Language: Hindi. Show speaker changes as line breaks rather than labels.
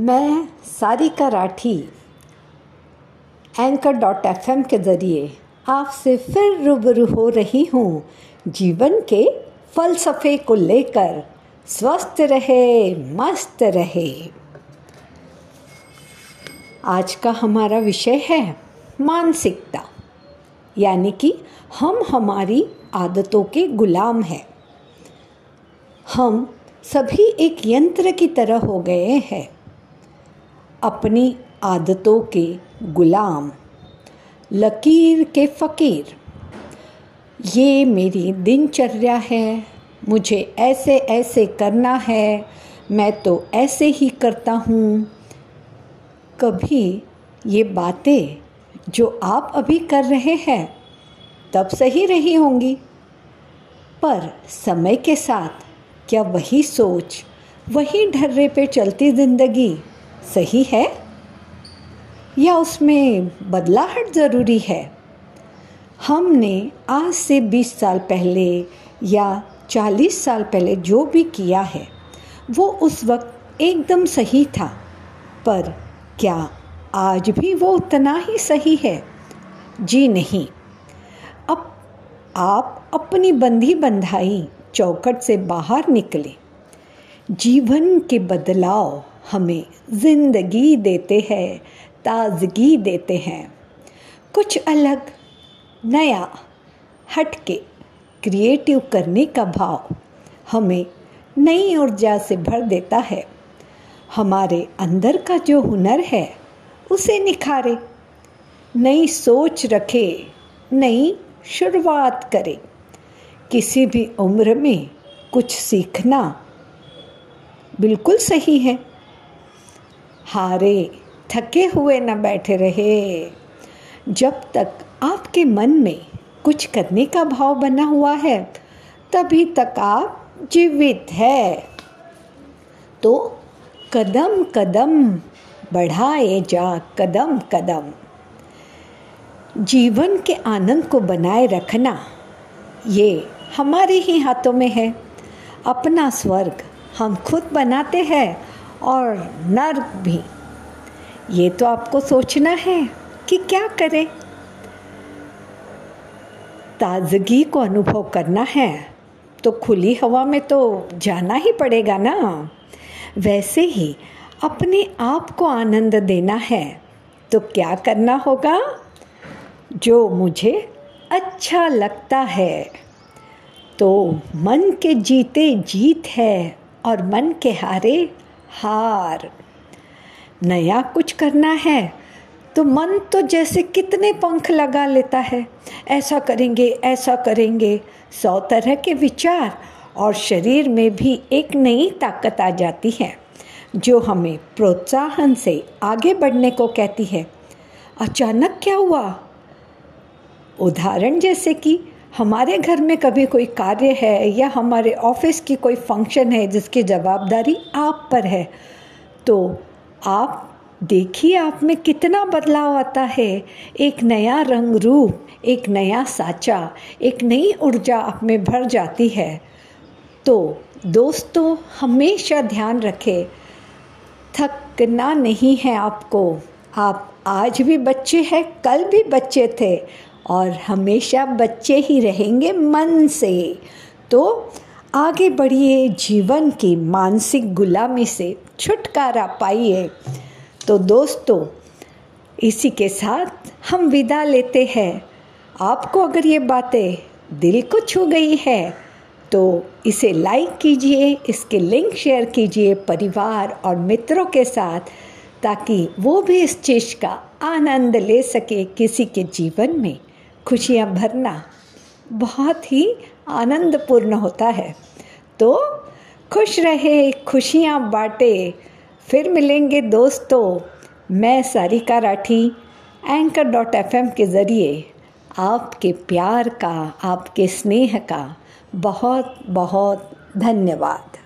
मैं Sarika Rathi anchor dot FM के ज़रिए आपसे फिर रूबरू हो रही हूँ। जीवन के फलसफे को लेकर स्वस्थ रहे, मस्त रहे। आज का हमारा विषय है मानसिकता, यानी कि हम हमारी आदतों के गुलाम हैं। हम सभी एक यंत्र की तरह हो गए हैं। अपनी आदतों के गुलाम। लकीर के फ़कीर। ये मेरी दिनचर्या है। मुझे ऐसे ऐसे करना है। मैं तो ऐसे ही करता हूँ। कभी ये बातें जो आप अभी कर रहे हैं, तब सही रही होंगी। पर समय के साथ क्या वही सोच, वही ढर्रे पे चलती ज़िंदगी सही है? या उसमें बदलाहट ज़रूरी है? हमने आज से 20 साल पहले या 40 साल पहले जो भी किया है, वो उस वक्त एकदम सही था। पर क्या आज भी वो उतना ही सही है? जी नहीं। अब आप अपनी बंधी बंधाई चौखट से बाहर निकले। जीवन के बदलाव हमें ज़िंदगी देते हैं, ताजगी देते हैं। कुछ अलग, नया, हटके क्रिएटिव करने का भाव हमें नई ऊर्जा से भर देता है। हमारे अंदर का जो हुनर है, उसे निखारे, नई सोच रखे, नई शुरुआत करे। किसी भी उम्र में कुछ सीखना बिल्कुल सही है। हारे, थके हुए न बैठे रहे। जब तक आपके मन में कुछ करने का भाव बना हुआ है, तभी तक आप जीवित है। तो कदम कदम बढ़ाए जा, कदम कदम। जीवन के आनंद को बनाए रखना, ये हमारे ही हाथों में है। अपना स्वर्ग हम खुद बनाते हैं और नर्क भी। ये तो आपको सोचना है कि क्या करें। ताजगी को अनुभव करना है तो खुली हवा में तो जाना ही पड़ेगा ना। वैसे ही अपने आप को आनंद देना है तो क्या करना होगा? जो मुझे अच्छा लगता है तो मन के जीते जीत है और मन के हारे हार। नया कुछ करना है तो मन तो जैसे कितने पंख लगा लेता है। ऐसा करेंगे ऐसा करेंगे। सौ तरह के विचार और शरीर में भी एक नई ताकत आ जाती है, जो हमें प्रोत्साहन से आगे बढ़ने को कहती है। अचानक क्या हुआ? उदाहरण जैसे कि हमारे घर में कभी कोई कार्य है या हमारे ऑफ़िस की कोई फ़ंक्शन है जिसकी जवाबदारी आप पर है तो आप देखिए आप में कितना बदलाव आता है। एक नया रंग रूप, एक नया साचा, एक नई ऊर्जा आप में भर जाती है। तो दोस्तों, हमेशा ध्यान रखें, थकना नहीं है आपको। आप आज भी बच्चे हैं, कल भी बच्चे थे। और हमेशा बच्चे ही रहेंगे मन से। तो आगे बढ़िए जीवन की मानसिक गुलामी से छुटकारा पाइए। तो दोस्तों, इसी के साथ हम विदा लेते हैं। आपको अगर ये बातें दिल को छू गई है तो इसे लाइक कीजिए, इसके लिंक शेयर कीजिए परिवार और मित्रों के साथ, ताकि वो भी इस चीज़ का आनंद ले सके किसी के जीवन में। खुशियाँ भरना बहुत ही आनंदपूर्ण होता है। तो खुश रहे, खुशियाँ बांटे, फिर मिलेंगे दोस्तों, मैं Sarika Rathi anchor dot FM के ज़रिए आपके प्यार का, आपके स्नेह का बहुत बहुत धन्यवाद।